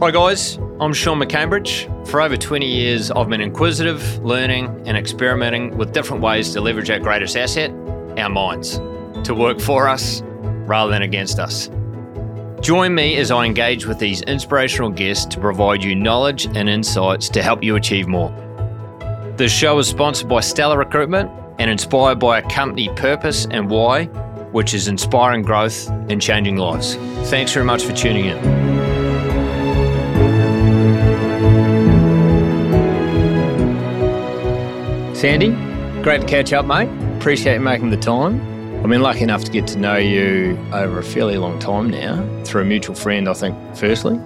Hi, guys. I'm Sean McCambridge. For over 20 years, I've been inquisitive, learning, and experimenting with different ways to leverage our greatest asset, our minds, to work for us rather than against us. Join me as I engage with these inspirational guests to provide you knowledge and insights to help you achieve more. This show is sponsored by Stellar Recruitment and inspired by a company purpose and why, which is inspiring growth and changing lives. Thanks very much for tuning in. Sandy, great to catch up, mate. Appreciate you making the time. I've been lucky enough to get to know you over a fairly long time now through a mutual friend, I think, firstly.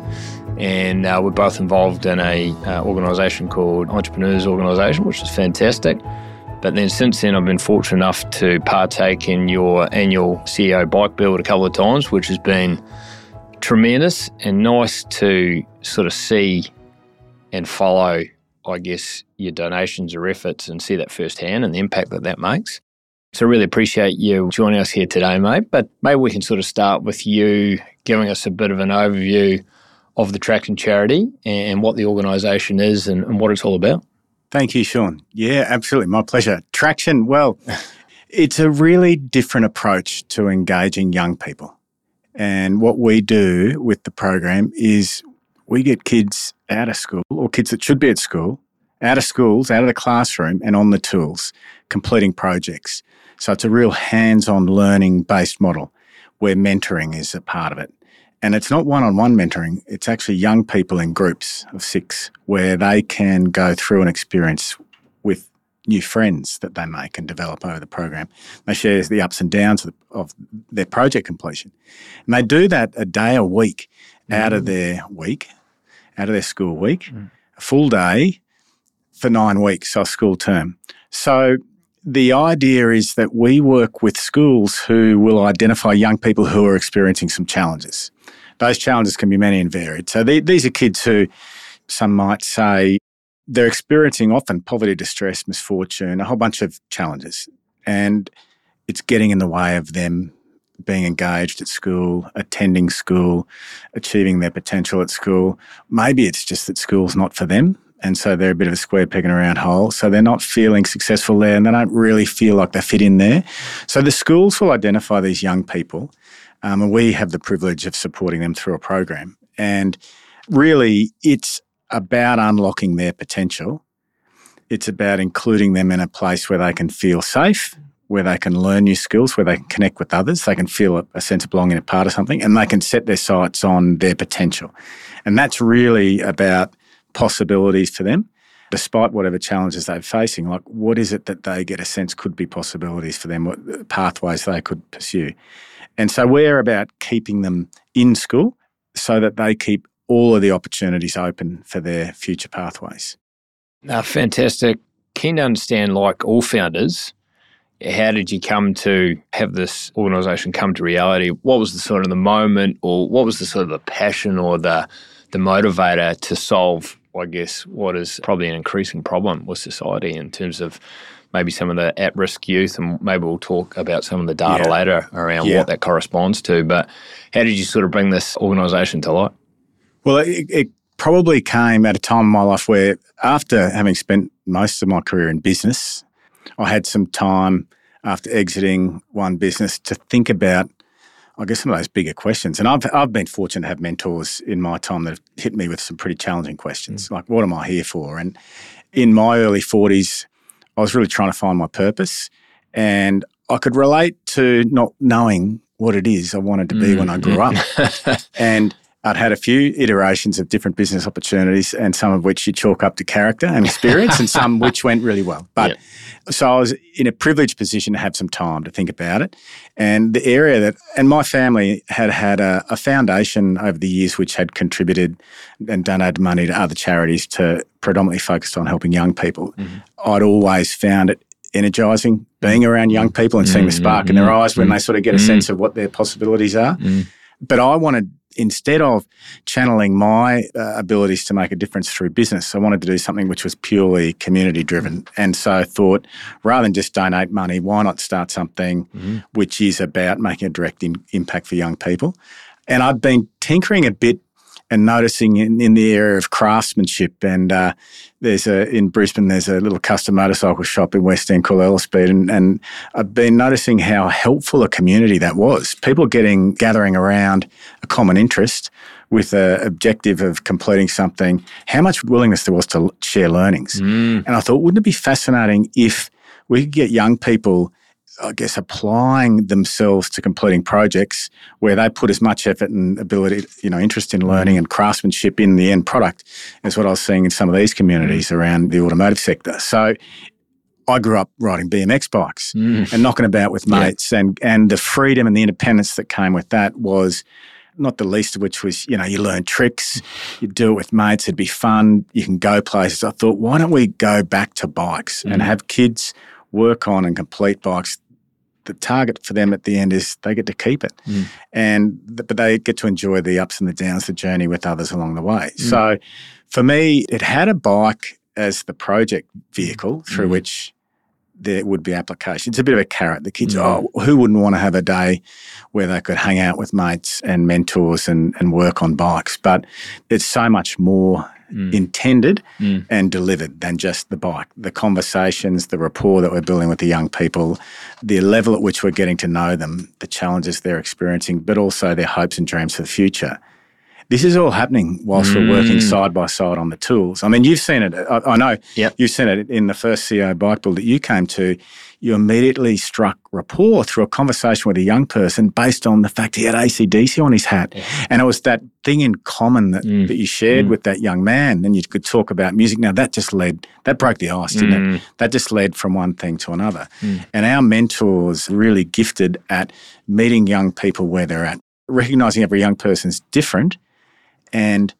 And uh, we're both involved in a uh, organisation called Entrepreneurs Organisation, which is fantastic. But then since then, I've been fortunate enough to partake in your annual CEO bike build a couple of times, which has been tremendous and nice to sort of see and follow I guess, your donations or efforts and see that firsthand and the impact that that makes. So, really appreciate you joining us here today, mate. But maybe we can sort of start with you giving us a bit of an overview of the Traction Charity and what the organisation is and, and what it's all about. Thank you, Sean. Yeah, absolutely. My pleasure. Traction, well, it's a really different approach to engaging young people. And what we do with the program is we get kids out of school or kids that should be at school, out of schools, out of the classroom and on the tools, completing projects. So it's a real hands on learning based model where mentoring is a part of it. And it's not one on one mentoring, it's actually young people in groups of six where they can go through an experience with new friends that they make and develop over the program. They share the ups and downs of, of their project completion. And they do that a day a week out of mm. their week, out of their school week, mm. a full day for nine weeks, so school term. So the idea is that we work with schools who will identify young people who are experiencing some challenges. Those challenges can be many and varied. So they, these are kids who some might say they're experiencing often poverty, distress, misfortune, a whole bunch of challenges. And it's getting in the way of them being engaged at school, attending school, achieving their potential at school. Maybe it's just that school's not for them. And so they're a bit of a square peg in a round hole. So they're not feeling successful there and they don't really feel like they fit in there. So the schools will identify these young people. Um, and we have the privilege of supporting them through a program. And really, it's about unlocking their potential. It's about including them in a place where they can feel safe, where they can learn new skills, where they can connect with others, they can feel a, a sense of belonging, a part of something, and they can set their sights on their potential. And that's really about possibilities for them, despite whatever challenges they're facing. Like, what is it that they get a sense could be possibilities for them, what uh, pathways they could pursue? And so we're about keeping them in school so that they keep all of the opportunities open for their future pathways. Now, fantastic. Keen to understand, like all founders, how did you come to have this organisation come to reality? What was the sort of the moment, or what was the sort of the passion or the the motivator to solve, I guess, what is probably an increasing problem with society in terms of maybe some of the at-risk youth, and maybe we'll talk about some of the data yeah. later around yeah. what that corresponds to. But how did you sort of bring this organisation to light? Well, it, it probably came at a time in my life where, after having spent most of my career in business, I had some time after exiting one business to think about, I guess, some of those bigger questions. And I've, I've been fortunate to have mentors in my time that have hit me with some pretty challenging questions, mm. like, what am I here for? And in my early 40s, I was really trying to find my purpose. And I could relate to not knowing what it is I wanted to be mm. when I grew up. and I'd had a few iterations of different business opportunities, and some of which you chalk up to character and experience, and some which went really well. But yep. so I was in a privileged position to have some time to think about it. And the area that, and my family had had a, a foundation over the years which had contributed and donated money to other charities to predominantly focused on helping young people. Mm-hmm. I'd always found it energizing being around young people and seeing mm-hmm. the spark in their mm-hmm. eyes when mm-hmm. they sort of get a sense of what their possibilities are. But I wanted instead of channeling my uh, abilities to make a difference through business, I wanted to do something which was purely community driven. And so I thought rather than just donate money, why not start something mm-hmm. which is about making a direct in- impact for young people? And I've been tinkering a bit and noticing in, in the area of craftsmanship. And uh, there's a in Brisbane, there's a little custom motorcycle shop in West End called Ellaspede, and, and I've been noticing how helpful a community that was. People getting gathering around a common interest with an objective of completing something. How much willingness there was to share learnings, Mm. and I thought, wouldn't it be fascinating if we could get young people I guess, applying themselves to completing projects where they put as much effort and ability, you know, interest in learning and craftsmanship in the end product as what I was seeing in some of these communities around the automotive sector. So I grew up riding BMX bikes Mm. and knocking about with Yeah. mates and, and the freedom and the independence that came with that was not the least of which was, you know, you learn tricks, you do it with mates, it'd be fun, you can go places. I thought, why don't we go back to bikes and Mm. have kids work on and complete bikes? The target for them at the end is they get to keep it, Mm. and but they get to enjoy the ups and the downs, the journey with others along the way. Mm. So, for me, it had a bike as the project vehicle through Mm. which there would be application. It's a bit of a carrot. The kids, Mm. oh, who wouldn't want to have a day where they could hang out with mates and mentors and, and work on bikes? But it's so much more Mm. intended Mm. and delivered than just the bike. The conversations, the rapport that we're building with the young people, the level at which we're getting to know them, the challenges they're experiencing, but also their hopes and dreams for the future. This is all happening whilst we're working Mm. side by side on the tools. I mean, you've seen it. I, I know Yep. you've seen it in the first CEO bike build that you came to. You immediately struck rapport through a conversation with a young person based on the fact he had ACDC on his hat. And it was that thing in common that, Mm. that you shared Mm. with that young man. And you could talk about music. Now, that just led, that broke the ice, didn't it? Mm. That just led from one thing to another. Mm. And our mentors really gifted at meeting young people where they're at, recognizing every young person's different and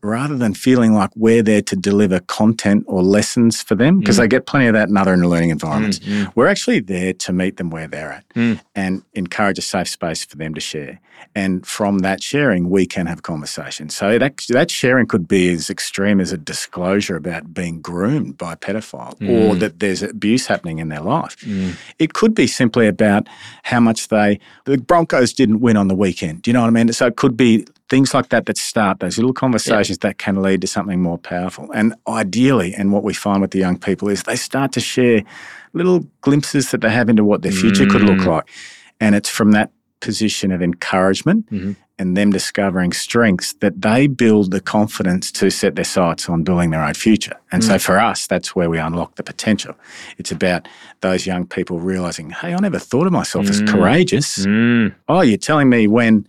rather than feeling like we're there to deliver content or lessons for them, because Mm. they get plenty of that in other learning environments, Mm, mm. we're actually there to meet them where they're at Mm. and encourage a safe space for them to share. And from that sharing, we can have conversations. So that, that sharing could be as extreme as a disclosure about being groomed by a pedophile or Mm. that there's abuse happening in their life. Mm. It could be simply about how much they, the Broncos didn't win on the weekend. Do you know what I mean? So it could be things like that that start those little conversations that can lead to something more powerful. And ideally, and what we find with the young people is they start to share little glimpses that they have into what their future could look Mm. like. And it's from that position of encouragement Mhm. and them discovering strengths that they build the confidence to set their sights on building their own future. And so for us, that's where we unlock the potential. It's about those young people realizing, hey, I never thought of myself as Mm. courageous. Mm. Oh, you're telling me when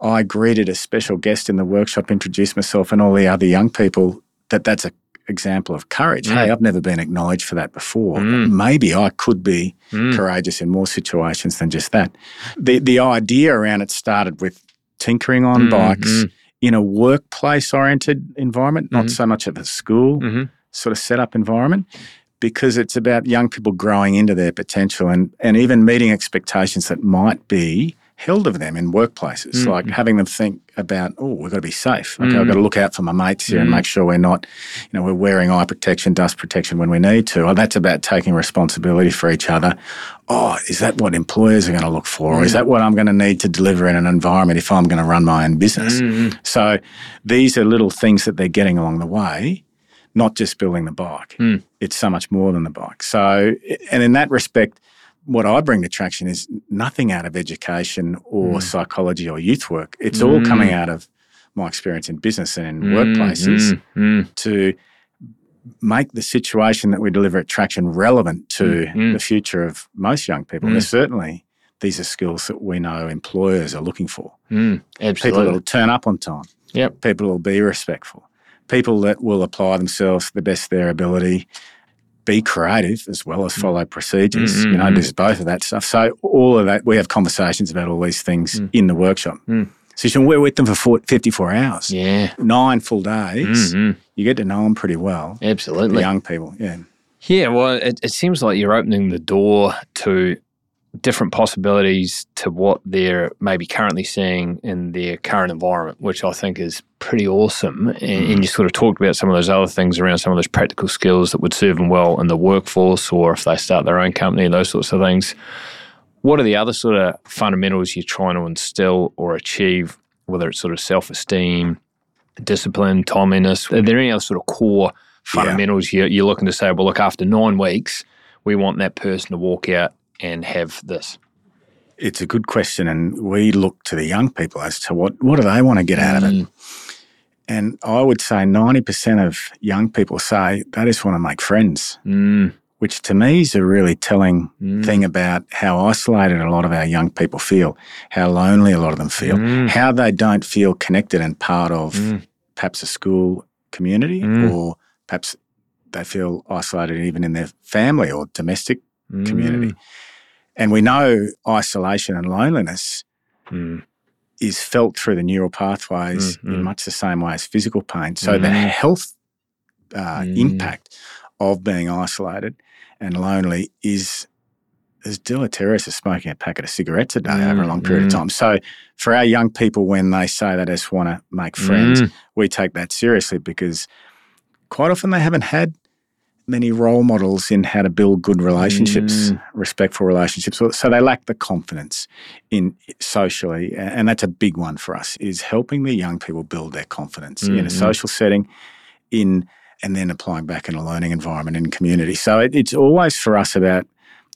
I greeted a special guest in the workshop, introduced myself, and all the other young people that that's an example of courage. Mm. Hey, I've never been acknowledged for that before. Mm. Maybe I could be Mm. courageous in more situations than just that. The the idea around it started with tinkering on Mm, bikes mm. in a workplace oriented environment, not Mhm. so much of a school Mhm. sort of setup environment because it's about young people growing into their potential and, and even meeting expectations that might be held of them in workplaces, Mm. like having them think about, oh, we've got to be safe. Okay, Mm. I've got to look out for my mates here and Mm. make sure we're not, you know, we're wearing eye protection, dust protection when we need to. Or that's about taking responsibility for each other. Oh, is that what employers are going to look for? Or is that what I'm going to need to deliver in an environment if I'm going to run my own business? Mm. So these are little things that they're getting along the way, not just building the bike. Mm. It's so much more than the bike. So, and in that respect, what I bring to traction is nothing out of education or Mm. psychology or youth work. It's all Mm. coming out of my experience in business and in Mm, workplaces mm, mm. to make the situation that we deliver at Traction relevant to Mm, the future of most young people. There's certainly these are skills that we know employers are looking for Mm. people that'll turn up on time. Yep. People will be respectful. People that will apply themselves to the best of their ability, be creative as well as follow procedures. Mm, mm, you know, mm. there's both of that stuff. So all of that, we have conversations about all these things Mm. in the workshop. Mm. So we're with them for four, 54 hours, Yeah. nine full days. Mm, mm. You get to know them pretty well. The Absolutely. young people, yeah. Yeah, well, it, it seems like you're opening the door to different possibilities to what they're maybe currently seeing in their current environment, which I think is pretty awesome. And, and you sort of talked about some of those other things around some of those practical skills that would serve them well in the workforce or if they start their own company, those sorts of things. What are the other sort of fundamentals you're trying to instill or achieve, whether it's sort of self esteem, discipline, timeliness? Are there any other sort of core fundamentals yeah. you're, you're looking to say, well, look, after nine weeks, we want that person to walk out and have this? It's a good question, and we look to the young people as to what what do they want to get out mm. of it. Mm. And I would say ninety percent of young people say they just want to make friends, mm. which to me is a really telling mm. thing about how isolated a lot of our young people feel, how lonely a lot of them feel, mm. how they don't feel connected and part of mm. perhaps a school community, or perhaps they feel isolated even in their family or domestic community. And we know isolation and loneliness mm. is felt through the neural pathways mm, in much the same way as physical pain. So the mm-hmm. health uh, mm. impact of being isolated and lonely is as deleterious as smoking a packet of cigarettes a day mm, over a long period mm. of time. So, for our young people, when they say they just want to make friends, mm. we take that seriously because quite often they haven't had many role models in how to build good relationships, mm. respectful relationships. So they lack the confidence in socially, and that's a big one for us. Is helping the young people build their confidence mm-hmm. in a mm-hmm. social setting, in and then applying back in a learning environment in community. So it, it's always for us about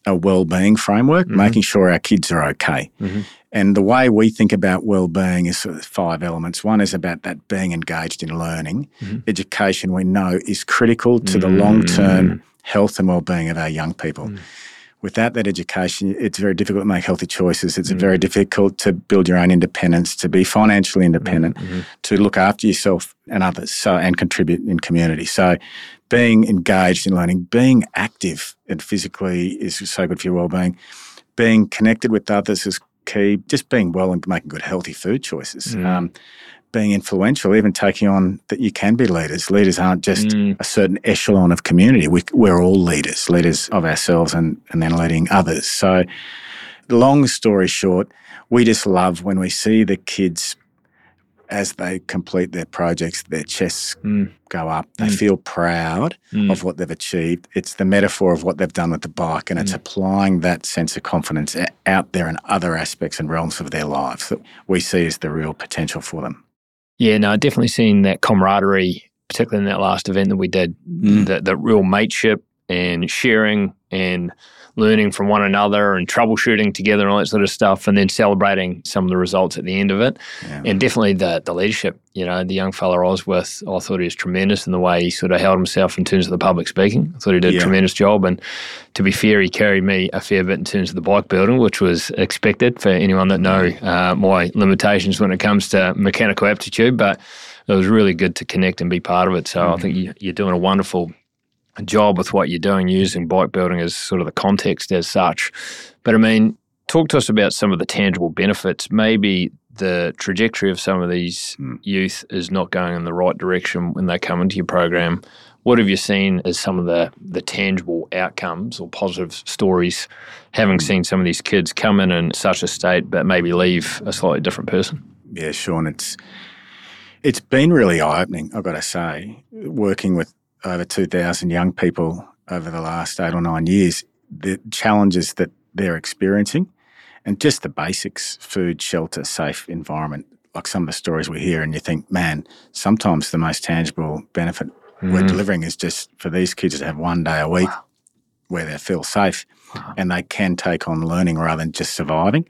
a well-being framework, mm-hmm. making sure our kids are okay. Mm-hmm. And the way we think about well-being is sort of five elements. One is about that being engaged in learning. Mm-hmm. Education, we know, is critical to the long-term mm. health and well-being of our young people. Mm. Without that education, it's very difficult to make healthy choices. It's mm. very difficult to build your own independence, to be financially independent, mm-hmm. to look after yourself and others, so and contribute in community. So, being engaged in learning, being active and physically is so good for your well-being. Being connected with others is key. Just being well and making good, healthy food choices. Mm. Um, being influential, even taking on that you can be leaders. Leaders aren't just mm. a certain echelon of community. We, we're all leaders, leaders of ourselves and, and then leading others. So, long story short, we just love when we see the kids as they complete their projects, their chests mm. go up. They mm. feel proud mm. of what they've achieved. It's the metaphor of what they've done with the bike, and it's mm. applying that sense of confidence out there in other aspects and realms of their lives that we see as the real potential for them. Yeah, no, I've definitely seen that camaraderie, particularly in that last event that we did, Mm. the, the real mateship and sharing and learning from one another and troubleshooting together and all that sort of stuff, and then celebrating some of the results at the end of it. Yeah. And definitely the the leadership. You know, the young fella I was with, I thought he was tremendous in the way he sort of held himself in terms of the public speaking. I thought he did Yeah. a tremendous job. And to be fair, he carried me a fair bit in terms of the bike building, which was expected for anyone that know uh, my limitations when it comes to mechanical aptitude. But it was really good to connect and be part of it. So I think you, you're doing a wonderful job with what you're doing using bike building as sort of the context as such. But I mean, talk to us about some of the tangible benefits. Maybe the trajectory of some of these Mm. youth is not going in the right direction when they come into your program. What have you seen as some of the, the tangible outcomes or positive stories, having seen some of these kids come in in such a state but maybe leave a slightly different person? Yeah, Sean, it's it's been really eye opening, I've got to say, working with over 2,000 young people over the last eight or nine years, the challenges that they're experiencing and just the basics food, shelter, safe environment. Like some of the stories we hear, and you think, man, sometimes the most tangible benefit we're Mm. delivering is just for these kids to have one day a week Wow. where they feel safe Wow. and they can take on learning rather than just surviving.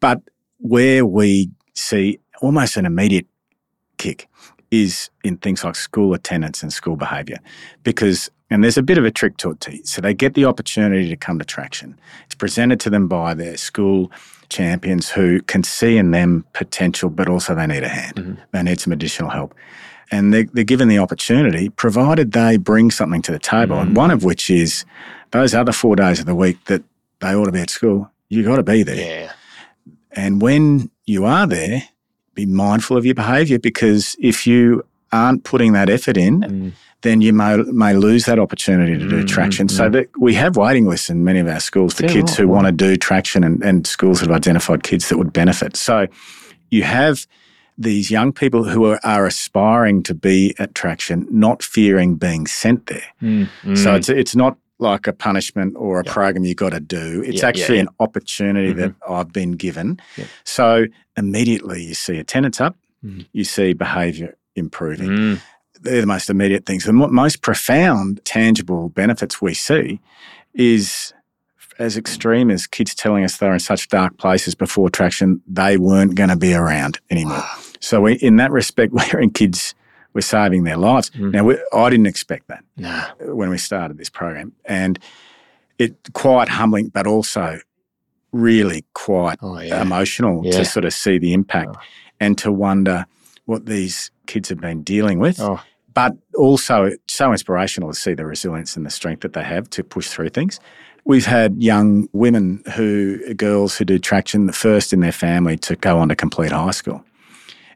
But where we see almost an immediate kick is in things like school attendance and school behaviour. Because, and there's a bit of a trick to it too. So they get the opportunity to come to traction. It's presented to them by their school champions who can see in them potential, but also they need a hand. Mhm. They need some additional help. And they're, they're given the opportunity, provided they bring something to the table. And Mm. one of which is those other four days of the week that they ought to be at school, you got to be there. Yeah. And when you are there, be mindful of your behaviour because if you aren't putting that effort in, Mm. then you may, may lose that opportunity to do Mm, traction. mm, So that we have waiting lists in many of our schools for Yeah, kids who want to do traction and, and schools that have identified kids that would benefit. So you have these young people who are, are aspiring to be at traction, not fearing being sent there. Mm. So Mm. it's it's not like a punishment or a Yeah. program you got to do. It's Yeah, actually yeah. an opportunity Mhm. that I've been given. So immediately you see attendance up, Mhm. you see behaviour improving. Mm. They're the most immediate things. The most profound, tangible benefits we see is as extreme as kids telling us they're in such dark places before traction, they weren't going to be around anymore. so, we, in that respect, we're in kids, we're saving their lives. Mm. Now, we, I didn't expect that nah. when we started this program. And it quite humbling, but also really quite oh, yeah. emotional yeah. to sort of see the impact oh. and to wonder what these kids have been dealing with. Oh. But also, so inspirational to see the resilience and the strength that they have to push through things. We've had young women who, girls who do traction, the first in their family to go on to complete high school.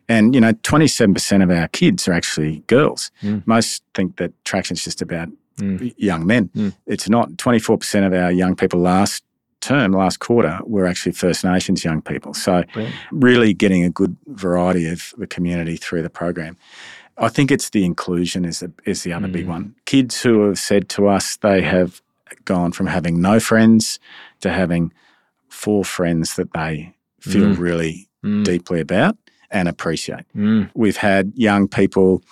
And, you know, 27% of our kids are actually girls. Mm. Most think that traction's just about mm. young men. Mm. It's not. 24% of our young people last term, last quarter, were actually First Nations young people. So, really getting a good variety of the community through the program. I think it's the inclusion is the, is the other mm. big one. Kids who have said to us they have gone from having no friends to having four friends that they feel mm. really mm. deeply about and appreciate. Mm. We've had young people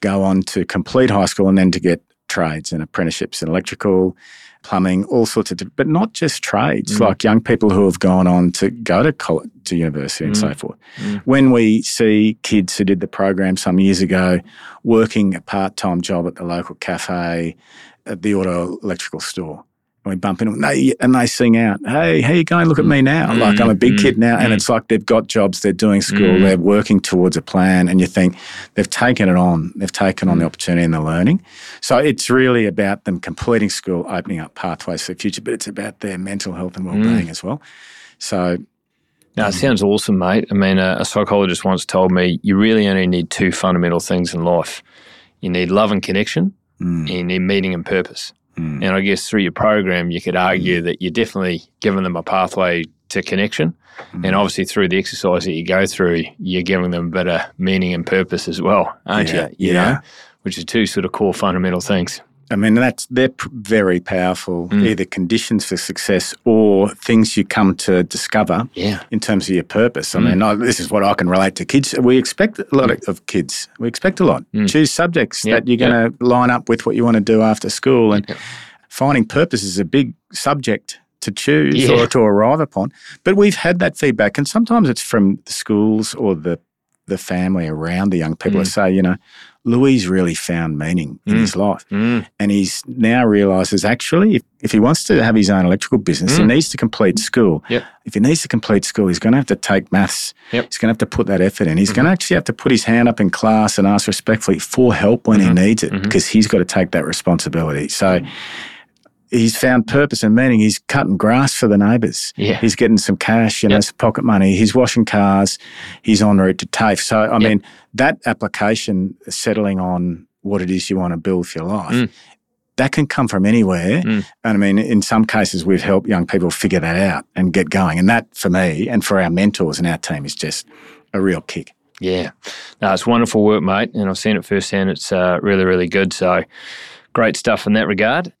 go on to complete high school and then to get trades and apprenticeships in electrical, plumbing, all sorts of, but not just trades, mm. like young people who have gone on to go to college, to university and mm. so forth. Mm. When we see kids who did the program some years ago working a part-time job at the local cafe, at the auto electrical store, we bump into them and they, and they sing out, Hey, how you going? Look at me now. Mm, like I'm a big mm, kid now. Mm. And it's like they've got jobs, they're doing school, mm. they're working towards a plan. And you think they've taken it on. They've taken on the mm. opportunity and the learning. So it's really about them completing school, opening up pathways for the future, but it's about their mental health and well-being mm. as well. So now, it sounds awesome, mate. I mean, a, a psychologist once told me you really only need two fundamental things in life. You need love and connection, and you need meaning and purpose. Mm. And I guess through your program, you could argue mm. that you're definitely giving them a pathway to connection. Mm. And obviously, through the exercise that you go through, you're giving them a bit of meaning and purpose as well, aren't yeah. you? you yeah. Know? Which are two sort of core fundamental things. I mean, that's they're p- very powerful, mm. either conditions for success or things you come to discover yeah. in terms of your purpose. I mm. mean, I, this is what I can relate to kids. We expect a lot mm. of kids. We expect a lot. Mm. Choose subjects yep. that you're going to yep. line up with what you want to do after school, and yep. finding purpose is a big subject to choose yeah. or to arrive upon. But we've had that feedback, and sometimes it's from the schools or the the family around the young people mm. that say, you know, Louis really found meaning in mm. his life. Mm. And he's now realizes actually, if, if, he wants to have his own electrical business, he mm. needs to complete school. Yep. If he needs to complete school, he's going to have to take maths. Yep. He's going to have to put that effort in. He's mm-hmm. going to actually have to put his hand up in class and ask respectfully for help when mm-hmm. he needs it mm-hmm. because he's got to take that responsibility. So, he's found purpose and meaning. He's cutting grass for the neighbours. Yeah. He's getting some cash, you know, yep. some pocket money. He's washing cars. He's en route to TAFE. So, I yep. mean, that application settling on what it is you want to build for your life. Mm. That can come from anywhere. Mm. And I mean, in some cases, we've helped young people figure that out and get going. And that, for me and for our mentors and our team, is just a real kick. Yeah. No, it's wonderful work, mate. And I've seen it firsthand. It's uh, really, really good. So great stuff in that regard.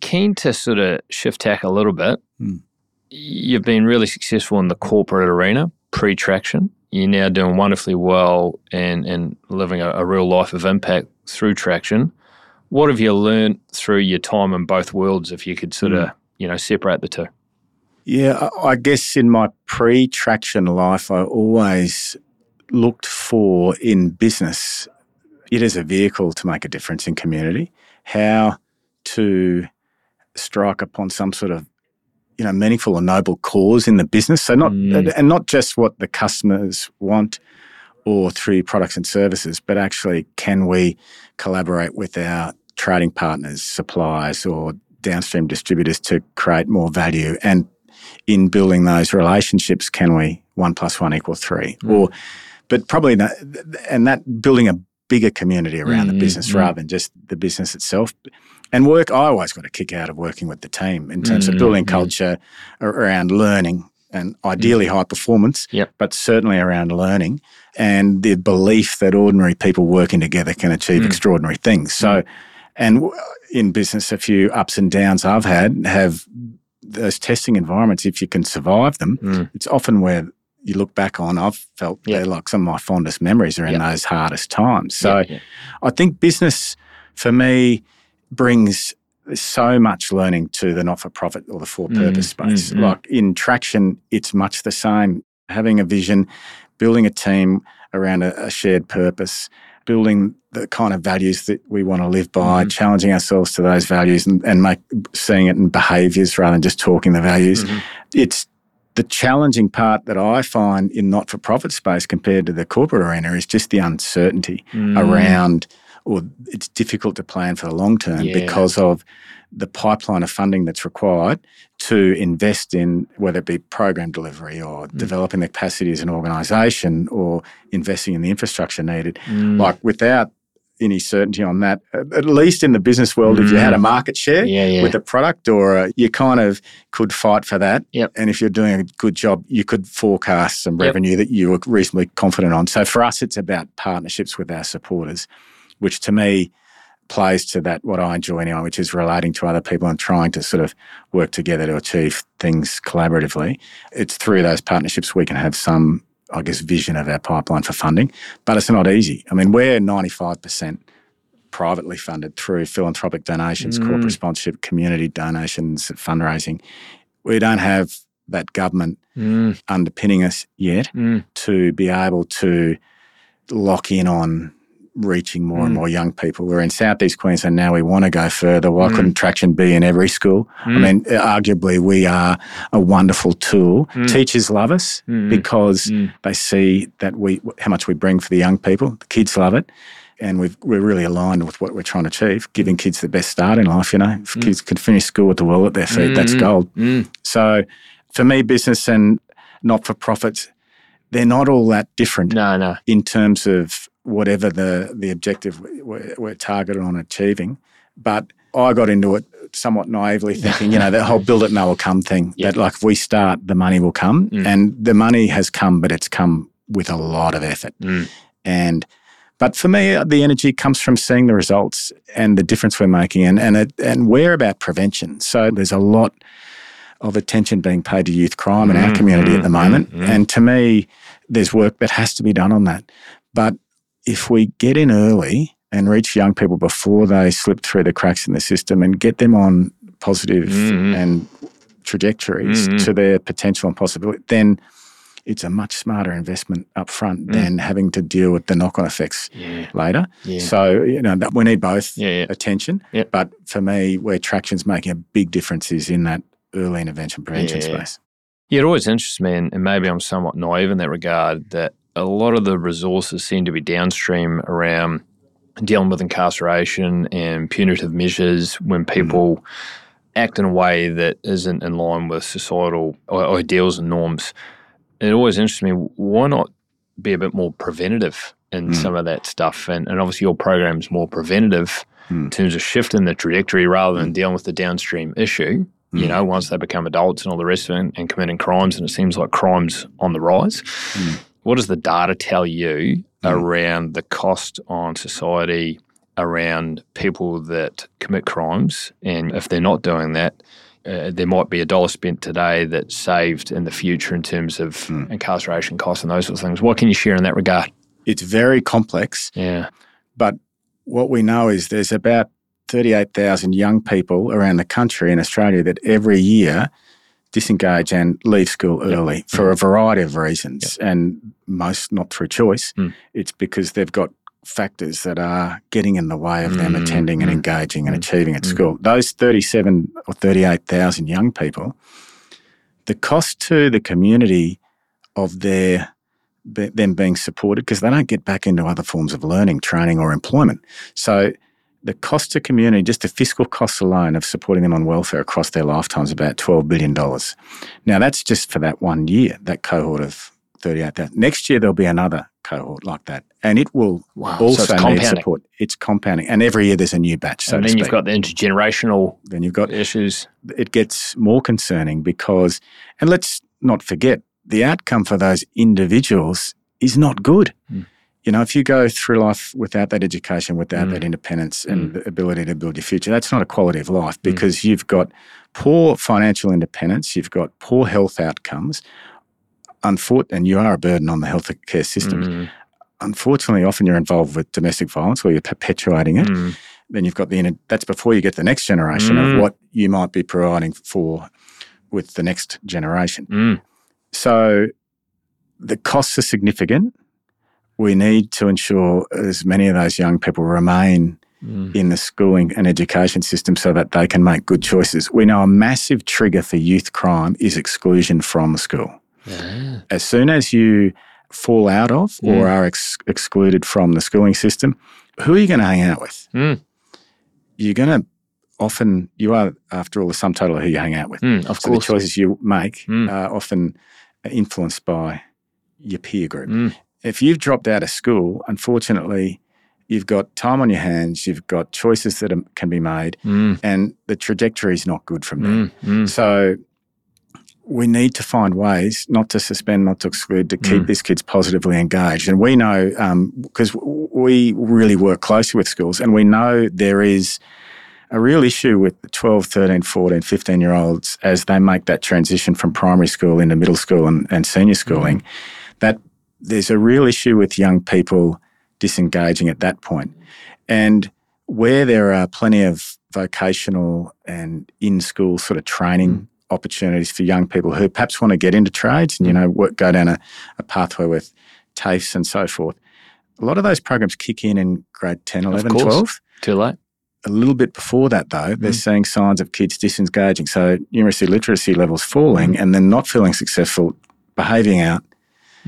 Keen to sort of shift tack a little bit. Mm. You've been really successful in the corporate arena, pre traction. You're now doing wonderfully well and, and living a, a real life of impact through traction. What have you learned through your time in both worlds, if you could sort of, mm. you know, separate the two? Yeah, I guess in my pre traction life, I always looked for in business it as a vehicle to make a difference in community, how to strike upon some sort of you know meaningful or noble cause in the business. So not mm. and not just what the customers want, or through products and services, but actually, can we collaborate with our trading partners, suppliers, or downstream distributors to create more value? And in building those relationships, can we one plus one equal three? Mm. Or, but probably that, and that building a bigger community around mm, the business mm. rather than just the business itself. And work, I always got a kick out of working with the team in terms of Mm, building mm. culture around learning and ideally high performance, Yep. but certainly around learning and the belief that ordinary people working together can achieve Mm. extraordinary things. So, and in business, a few ups and downs I've had have those testing environments. If you can survive them, Mm. it's often where you look back on, I've felt Yeah. they're like some of my fondest memories are in Yeah. those hardest times. So yeah. I think business for me brings so much learning to the not for profit or the for purpose Mm, space. mm, mm. Like in traction, it's much the same. Having a vision, building a team around a, a shared purpose, building the kind of values that we want to live by, Mhm. challenging ourselves to those values and, and make seeing it in behaviors rather than just talking the values. Mhm. It's the challenging part that I find in not for profit space compared to the corporate arena is just the uncertainty Mm. around, or it's difficult to plan for the long term Yeah. because of the pipeline of funding that's required to invest in whether it be program delivery or Mm. developing the capacity as an organisation or investing in the infrastructure needed. Mm. Like without any certainty on that, at least in the business world, if you had a market share yeah, yeah. with a product or uh, you kind of could fight for that. Yep. And if you're doing a good job, you could forecast some Yep. revenue that you were reasonably confident on. So for us, it's about partnerships with our supporters, which to me plays to that what I enjoy anyway, which is relating to other people and trying to sort of work together to achieve things collaboratively. It's through those partnerships we can have some, I guess, vision of our pipeline for funding. But it's not easy. I mean, we're 95% privately funded through philanthropic donations, Mm. corporate sponsorship, community donations, fundraising. We don't have that government Mm, underpinning us yet mm, to be able to lock in on reaching more and Mm. more young people. We're in southeast Queensland now. We want to go further. Why Mm. couldn't Traction be in every school? I Mm. mean, arguably, we are a wonderful tool. Mm. Teachers love us Mm. because mm. they see that we how much we bring for the young people. The kids love it. And we've, we're really aligned with what we're trying to achieve, giving kids the best start in life. You know, if Mm. kids can finish school with the world at their feet, that's Mm. gold. Mm. So for me, business and not for profits, they're not all that different No, no. in terms of whatever the, the objective we're, we're targeted on achieving. But I got into it somewhat naively thinking, you know, that whole build it and they will come thing, Yeah. that like if we start, the money will come. Mm. And the money has come, but it's come with a lot of effort. Mm. And but for me, the energy comes from seeing the results and the difference we're making, and and it, and we're about prevention. So there's a lot of attention being paid to youth crime in our Mm, community at the mm, moment, mm, mm. and to me, there's work that has to be done on that. But if we get in early and reach young people before they slip through the cracks in the system and get them on positive Mm, mm. and trajectories Mm, mm. to their potential and possibility, then it's a much smarter investment up front Mm. than having to deal with the knock-on effects Yeah. later. Yeah. So you know that we need both Yeah, attention. Yep. But for me, where traction's making a big difference is in that early intervention prevention space. Yeah, it always interests me, and, and maybe I'm somewhat naive in that regard, that a lot of the resources seem to be downstream around dealing with incarceration and punitive measures when people act in a way that isn't in line with societal ideals and norms. It always interests me, why not be a bit more preventative in Mm. some of that stuff? And, and obviously, your program's more preventative in Mm. terms of shifting the trajectory rather than dealing with the downstream issue you Mm. know, once they become adults and all the rest of it and, and committing crimes, and it seems like crime's on the rise. What does the data tell you Mm. around the cost on society around people that commit crimes? And if they're not doing that, uh, there might be a dollar spent today that's saved in the future in terms of Mm. incarceration costs and those sorts of things. What can you share in that regard? It's very complex, Yeah. but what we know is there's about 38,000 young people around the country in Australia that every year disengage and leave school early for a variety of reasons, and most not through choice. Mm. It's because they've got factors that are getting in the way of them Mm, attending and mm, engaging and mm, achieving at mm. school. Those 37 or 38,000 young people, the cost to the community of their them being supported because they don't get back into other forms of learning, training, or employment. So the cost to community, just the fiscal costs alone of supporting them on welfare across their lifetime is about $12 billion. Now, that's just for that one year, that cohort of 38,000. Next year, there'll be another cohort like that. And it will Wow. also it's need support. It's compounding. And every year there's a new batch, so and then you've got the intergenerational then you've got issues. it gets more concerning because, and let's not forget, the outcome for those individuals is not good. Mm. You know, if you go through life without that education, without Mm. that independence and the ability to build your future, that's not a quality of Mm. life because you've got poor financial independence, you've got poor health outcomes, unfortunately, and you are a burden on the healthcare system. Mm, Unfortunately, often you're involved with domestic violence or you're perpetuating it. mm, Then you've got the that's before you get the next generation Mm. of what you might be providing for with the next generation. mm, So the costs are significant. We need to ensure as many of those young people remain mm. in the schooling and education system so that they can make good choices. We know a massive trigger for youth crime is exclusion from school. Yeah. As soon as you fall out of or Mm. are ex- excluded from the schooling system, who are you going to hang out with? Mm. You're going to often, you are, after all, the sum total of who you hang out with. Mm, of So the choices you make Mm. are often influenced by your peer group. Mm, If you've dropped out of school, unfortunately, you've got time on your hands, you've got choices that are, can be made, mm, and the trajectory is not good from there. mm, mm. So we need to find ways not to suspend, not to exclude, to keep Mm. these kids positively engaged. And we know, because we really work closely with schools, and we know there is a real issue with the 12, 13, 14, 15 year olds as they make that transition from primary school into middle school and, and senior schooling, that there's a real issue with young people disengaging at that point. And where there are plenty of vocational and in school sort of training opportunities for young people who perhaps want to get into trades and, you know, work, go down a, a pathway with TAFEs and so forth. A lot of those programs kick in in grade 10, 11, course. 12 Too late. a little bit before that, though, they're Mm. seeing signs of kids disengaging. So numeracy literacy levels falling Mm. and then not feeling successful, behaving out,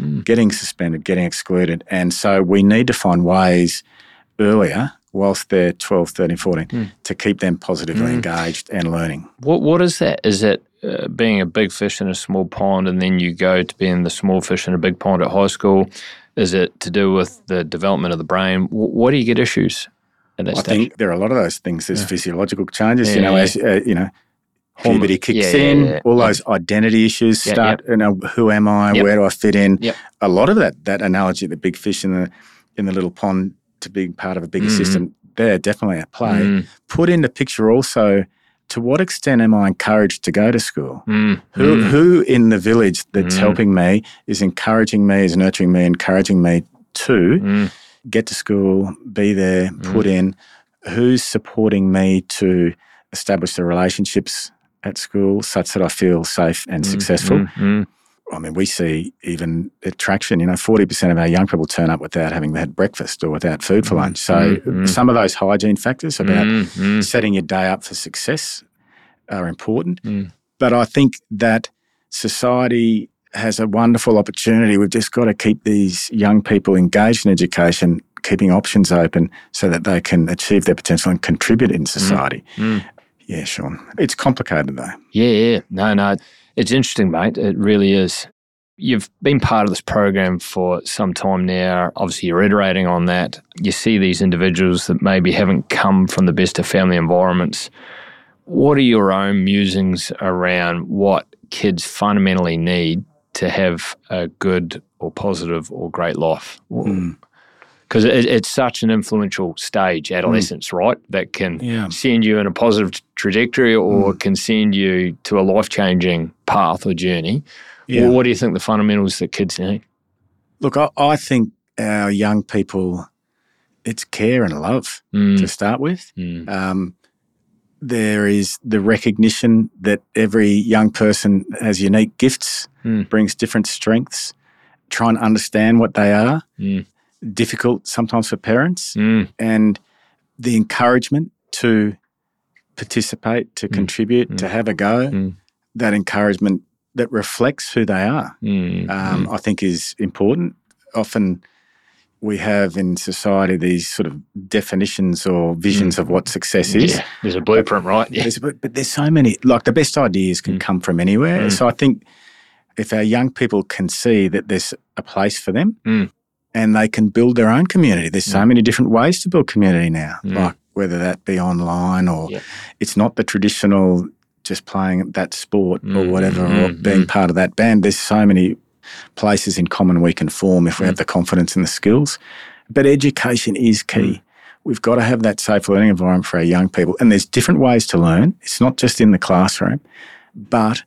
Mm. getting suspended, getting excluded. And so we need to find ways earlier, whilst they're 12, 13, 14, Mm. to keep them positively Mm. engaged and learning. What What is that? Is it uh, being a big fish in a small pond, and then you go to being the small fish in a big pond at high school? Is it to do with the development of the brain? W- what do you get issues I stage? think there are a lot of those things. There's Yeah. physiological changes, you know, yeah. as, uh, you know, puberty kicks yeah, in, yeah, all yeah. those identity issues start, you know, who am I? Yep. Where do I fit in? Yep. A lot of that, that analogy, the big fish in the, in the little pond to being part of a bigger Mhm. system, they're definitely at play. Mm, Put the picture also, to what extent am I encouraged to go to school? mm, Who, mm, who in the village that's Mm. helping me is encouraging me, is nurturing me, encouraging me to mm, get to school, be there, put in? Who's supporting me to establish the relationships at school such that I feel safe and mm, successful? mm, mm. I mean, we see even at Traction, you know, 40% of our young people turn up without having had breakfast or without food for Mm, lunch. So mm, mm. some of those hygiene factors about setting your day up for success are important. But I think that society has a wonderful opportunity. We've just got to keep these young people engaged in education, keeping options open so that they can achieve their potential and contribute in society. mm. Yeah, Sean. It's complicated though. Yeah, yeah. No, no. It's interesting, mate. It really is. You've been part of this program for some time now. Obviously, you're iterating on that. You see these individuals that maybe haven't come from the best of family environments. What are your own musings around what kids fundamentally need to have a good or positive or great life? Mm. Because it, it's such an influential stage, adolescence, right? That can Yeah. send you in a positive trajectory or can send you to a life changing path or journey. Yeah. Well, what do you think the fundamentals that kids need? Look, I, I think our young people, it's care and love Mm, to start with. mm, Um, there is the recognition that every young person has unique gifts, Mm. brings different strengths. Try and understand what they are. mm, Difficult sometimes for parents, mm, and the encouragement to participate, to contribute, to have a go. Mm. That encouragement that reflects who they are, mm, um, I think, is important. Often we have in society these sort of definitions or visions of what success is. yeah, there's a blueprint, right? Yeah. There's, but, but there's so many, like the best ideas can Mm. come from anywhere. Mm. So I think if our young people can see that there's a place for them Mm. And they can build their own community, there's so many different ways to build community now, Mm. like whether that be online or Yep. it's not the traditional just playing that sport or Mm, whatever mm, or mm, being mm. part of that band. There's so many places in common we can form if we Mm. have the confidence and the skills. But education is key. Mm. We've got to have that safe learning environment for our young people. And there's different ways to learn. It's not just in the classroom, but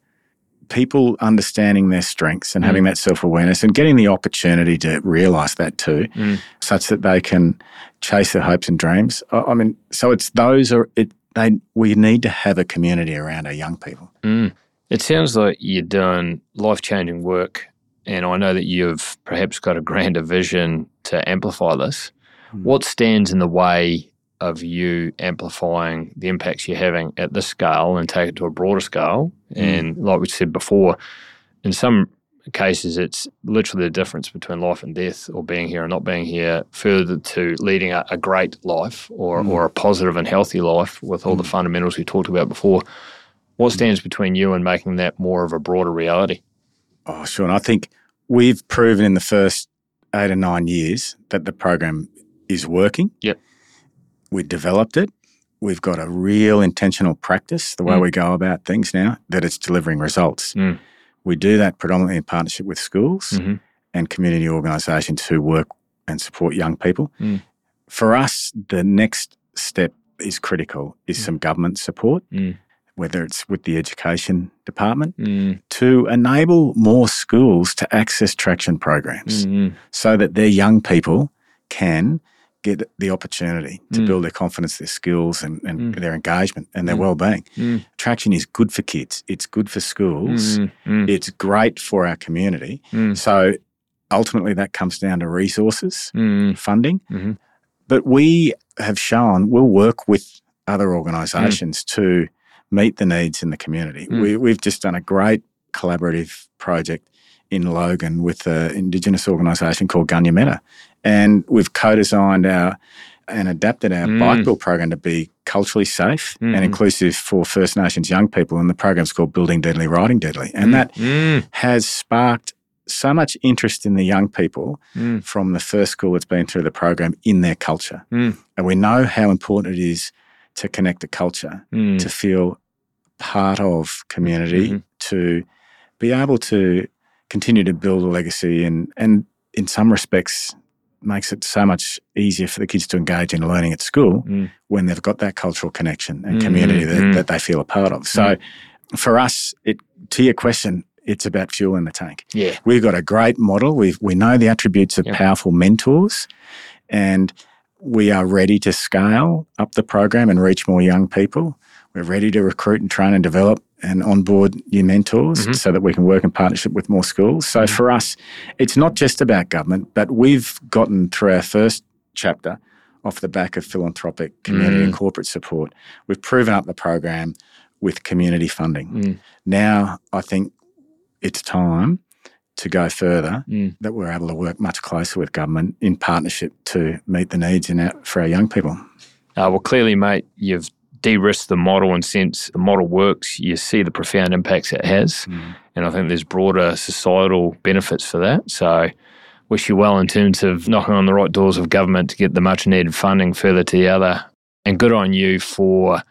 people understanding their strengths and having that self awareness and getting the opportunity to realize that too, Mm. such that they can chase their hopes and dreams. I I mean, so it's those are it. They we need to have a community around our young people. Mm. It sounds like you're doing life changing work, and I know that you've perhaps got a grander vision to amplify this. Mm. What stands in the way of you amplifying the impacts you're having at this scale and take it to a broader scale? Mm. And like we said before, in some cases, it's literally the difference between life and death, or being here and not being here, further to leading a, a great life or, Mm. or a positive and healthy life with all the mm. fundamentals we talked about before. What mm. stands between you and making that more of a broader reality? Oh, sure. And I think we've proven in the first eight or nine years that the program is working. Yep. We developed it. We've got a real intentional practice, the way Mm. we go about things now, that it's delivering results. Mm. We do that predominantly in partnership with schools Mhm. and community organisations who work and support young people. Mm. For us, the next step is critical, is some government support, Mm. whether it's with the education department, Mm, to enable more schools to access traction programs mm, mm, so that their young people can get the opportunity to Mm. build their confidence, their skills, and, and Mm. their engagement and their Mm. well-being. mm, Traction is good for kids. It's good for schools. mm, mm, It's great for our community. mm, So ultimately, that comes down to resources, mm, funding. mhm. But we have shown we'll work with other organisations to meet the needs in the community. Mm. We, we've just done a great collaborative project in Logan with an Indigenous organisation called Gunya Meta. And we've co designed our and adapted our Mm. bike build program to be culturally safe Mhm. and inclusive for First Nations young people. And the program's called Building Deadly, Riding Deadly. And that Mm, has sparked so much interest in the young people mm, from the first school that's been through the program in their culture. Mm. And we know how important it is to connect to culture, mm, to feel part of community, Mhm. to be able to continue to build a legacy and, and in some respects makes it so much easier for the kids to engage in learning at school Mm. when they've got that cultural connection and Mm, community that, mm. that they feel a part of. So for us, it to your question, it's about fuel in the tank. Yeah. We've got a great model. We we know the attributes of Yep. powerful mentors, and we are ready to scale up the program and reach more young people. We're ready to recruit and train and develop and onboard new mentors Mhm. so that we can work in partnership with more schools. So for us, it's not just about government, but we've gotten through our first chapter off the back of philanthropic community Mm. and corporate support. We've proven up the program with community funding. Mm. Now I think it's time to go further Mm. that we're able to work much closer with government in partnership to meet the needs in our, for our young people. Uh, well, clearly, mate, you've de-risked the model and since the model works, you see the profound impacts it has. Hmm. And I think there's broader societal benefits for that. So wish you well in terms of knocking on the right doors of government to get the much needed funding further to the other. And good on you for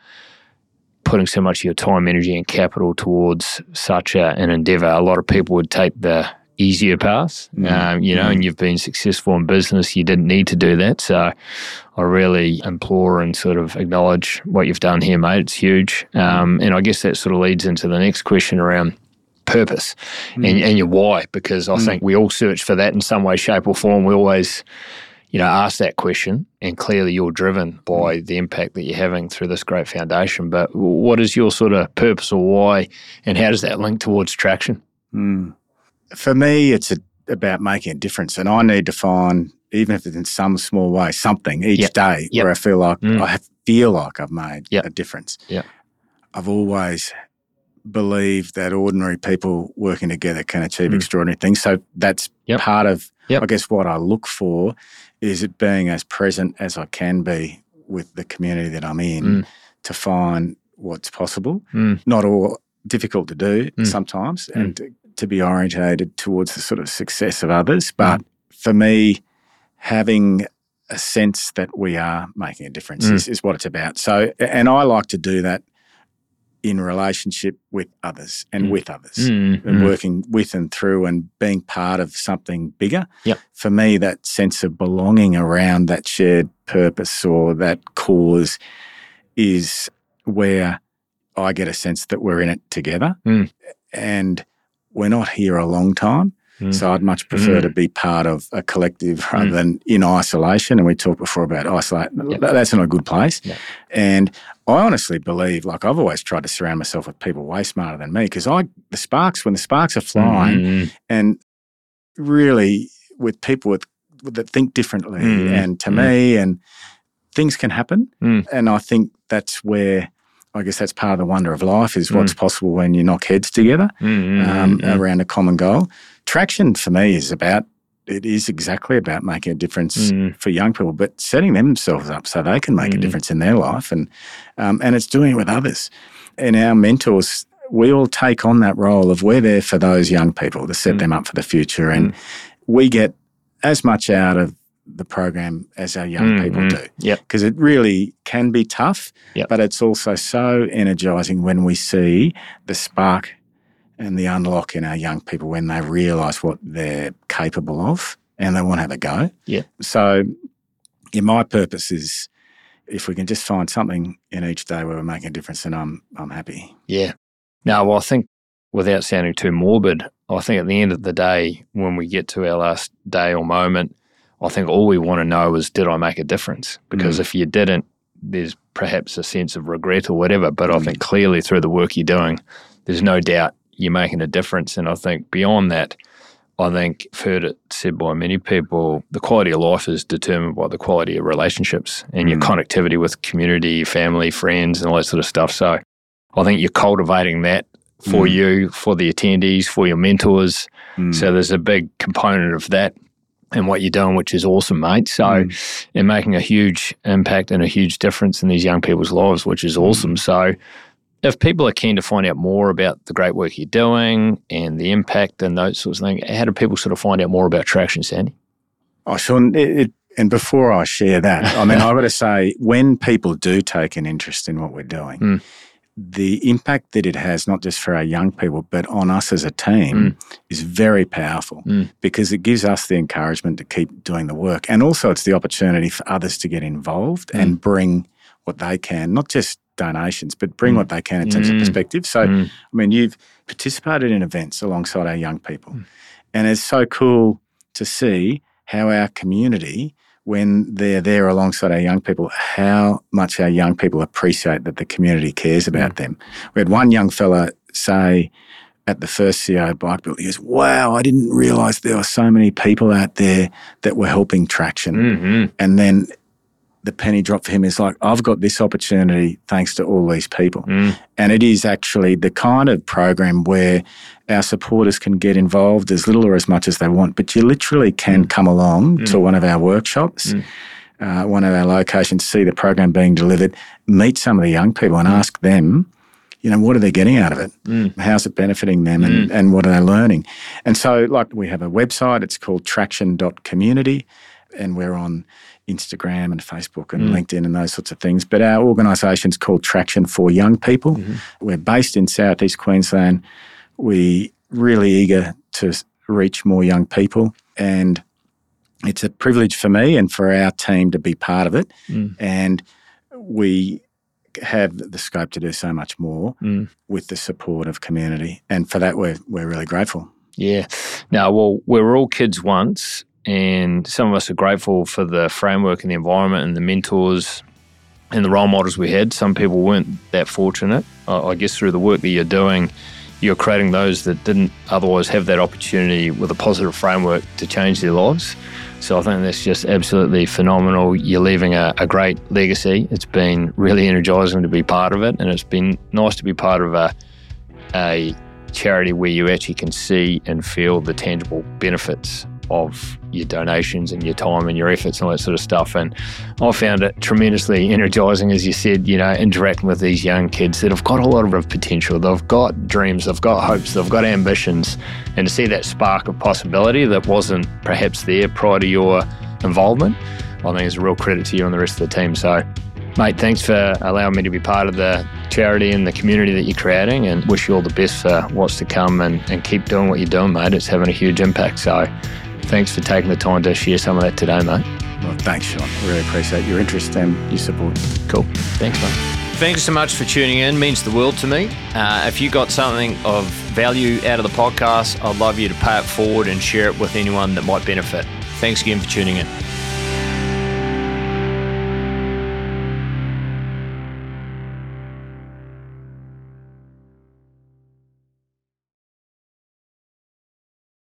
putting so much of your time, energy, and capital towards such a, an endeavor. A lot of people would take the easier path, Mm. um, you know, and you've been successful in business. You didn't need to do that. So I really implore and sort of acknowledge what you've done here, mate. It's huge. Um, and I guess that sort of leads into the next question around purpose and, and your why, because I think we all search for that in some way, shape, or form. We always, you know, ask that question, and clearly you're driven by the impact that you're having through this great foundation. But what is your sort of purpose or why, and how does that link towards traction? Mm. For me, it's a, about making a difference, and I need to find, even if it's in some small way, something each Yep. day Yep. where I feel like Mm. I feel like I've made Yep. a difference. Yep. I've always believed that ordinary people working together can achieve Mm. extraordinary things. So that's part of. I guess, what I look for is it being as present as I can be with the community that I'm in Mm. to find what's possible. Mm. Not all difficult to do Mm. sometimes, Mm. and to be orientated towards the sort of success of others. Mm. But for me, having a sense that we are making a difference Mm. is, is what it's about. So, and I like to do that in relationship with others and Mm. with others Mm, and mm, working with and through and being part of something bigger. Yep. For me, that sense of belonging around that shared purpose or that cause is where I get a sense that we're in it together. Mm. And we're not here a long time. Mm. So I'd much prefer mm. to be part of a collective rather mm. than in isolation. And we talked before about isolate. Yep. That's not a good place. Yep. And I honestly believe, like I've always tried to surround myself with people way smarter than me because I, the sparks, when the sparks are flying, mm. and really with people with that think differently, mm. and to me, and things can happen. Mm. And I think that's where I guess that's part of the wonder of life is what's mm. possible when you knock heads together mm, um, around a common goal. Traction for me is about it is exactly about making a difference mm. for young people, but setting themselves up so they can make mm. a difference in their life, and um, and it's doing it with others. And our mentors, we all take on that role of we're there for those young people to set mm. them up for the future, and mm. we get as much out of the program as our young mm, people do. Yeah. Because it really can be tough, yep. but it's also so energizing when we see the spark and the unlock in our young people when they realize what they're capable of and they want to have a go. Yeah. So, yeah, my purpose is if we can just find something in each day where we're making a difference, then I'm I'm happy. Yeah. Now, well, I think without sounding too morbid, I think at the end of the day, when we get to our last day or moment, I think all we want to know is did I make a difference? Because mm. if you didn't, there's perhaps a sense of regret or whatever. But mm. I think clearly through the work you're doing, there's no doubt you're making a difference. And I think beyond that, I think I've heard it said by many people, the quality of life is determined by the quality of relationships and mm. your connectivity with community, family, friends, and all that sort of stuff. So I think you're cultivating that for mm. you, for the attendees, for your mentors. Mm. So there's a big component of that and what you're doing, which is awesome, mate. So, mm. you're making a huge impact and a huge difference in these young people's lives, which is awesome. Mm. So, if people are keen to find out more about the great work you're doing and the impact and those sorts of things, how do people sort of find out more about Traction, Sandy? Oh, Sean, it, it, and before I share that, I mean, I've got to say, when people do take an interest in what we're doing, mm the impact that it has, not just for our young people, but on us as a team, mm. is very powerful mm. because it gives us the encouragement to keep doing the work. And also, it's the opportunity for others to get involved mm. and bring what they can, not just donations, but bring mm. what they can in terms of mm. perspective. So, mm. I mean, you've participated in events alongside our young people, and it's so cool to see how our community when they're there alongside our young people, how much our young people appreciate that the community cares about mm. them. We had one young fella say at the first CEO bike build, he goes, Wow, I didn't realize there were so many people out there that were helping traction. Mm-hmm. And then the penny drop for him is like, I've got this opportunity thanks to all these people. Mm. And it is actually the kind of program where our supporters can get involved as little or as much as they want, but you literally can mm. come along mm. to one of our workshops, mm. uh, one of our locations, see the program being delivered, meet some of the young people and mm. ask them, you know, what are they getting out of it? Mm. How's it benefiting them and, and what are they learning? And so, like, we have a website, it's called traction.community, and we're on Instagram and Facebook and mm. LinkedIn and those sorts of things. But our organisation's called Traction for Young People. Mm-hmm. We're based in Southeast Queensland. We really eager to reach more young people and it's a privilege for me and for our team to be part of it. Mm. And we have the scope to do so much more mm. with the support of community. And for that, we're, we're really grateful. Yeah. Now, well, we were all kids once, and some of us are grateful for the framework and the environment and the mentors and the role models we had. Some people weren't that fortunate. I guess through the work that you're doing, you're creating those that didn't otherwise have that opportunity with a positive framework to change their lives. So I think that's just absolutely phenomenal. You're leaving a, a great legacy. It's been really energizing to be part of it, and it's been nice to be part of a a charity where you actually can see and feel the tangible benefits of your donations and your time and your efforts and all that sort of stuff. And I found it tremendously energizing, as you said, you know, interacting with these young kids that have got a lot of potential. They've got dreams, they've got hopes, they've got ambitions. And to see that spark of possibility that wasn't perhaps there prior to your involvement, I think is a real credit to you and the rest of the team. So, mate, thanks for allowing me to be part of the charity and the community that you're creating and wish you all the best for what's to come and, and keep doing what you're doing, mate. It's having a huge impact. So, Thanks for taking the time to share some of that today, mate. Well, thanks, Sean. Really appreciate your interest and your support. Cool. Thanks, mate. Thanks so much for tuning in. It means the world to me. Uh, if you got something of value out of the podcast, I'd love you to pay it forward and share it with anyone that might benefit. Thanks again for tuning in.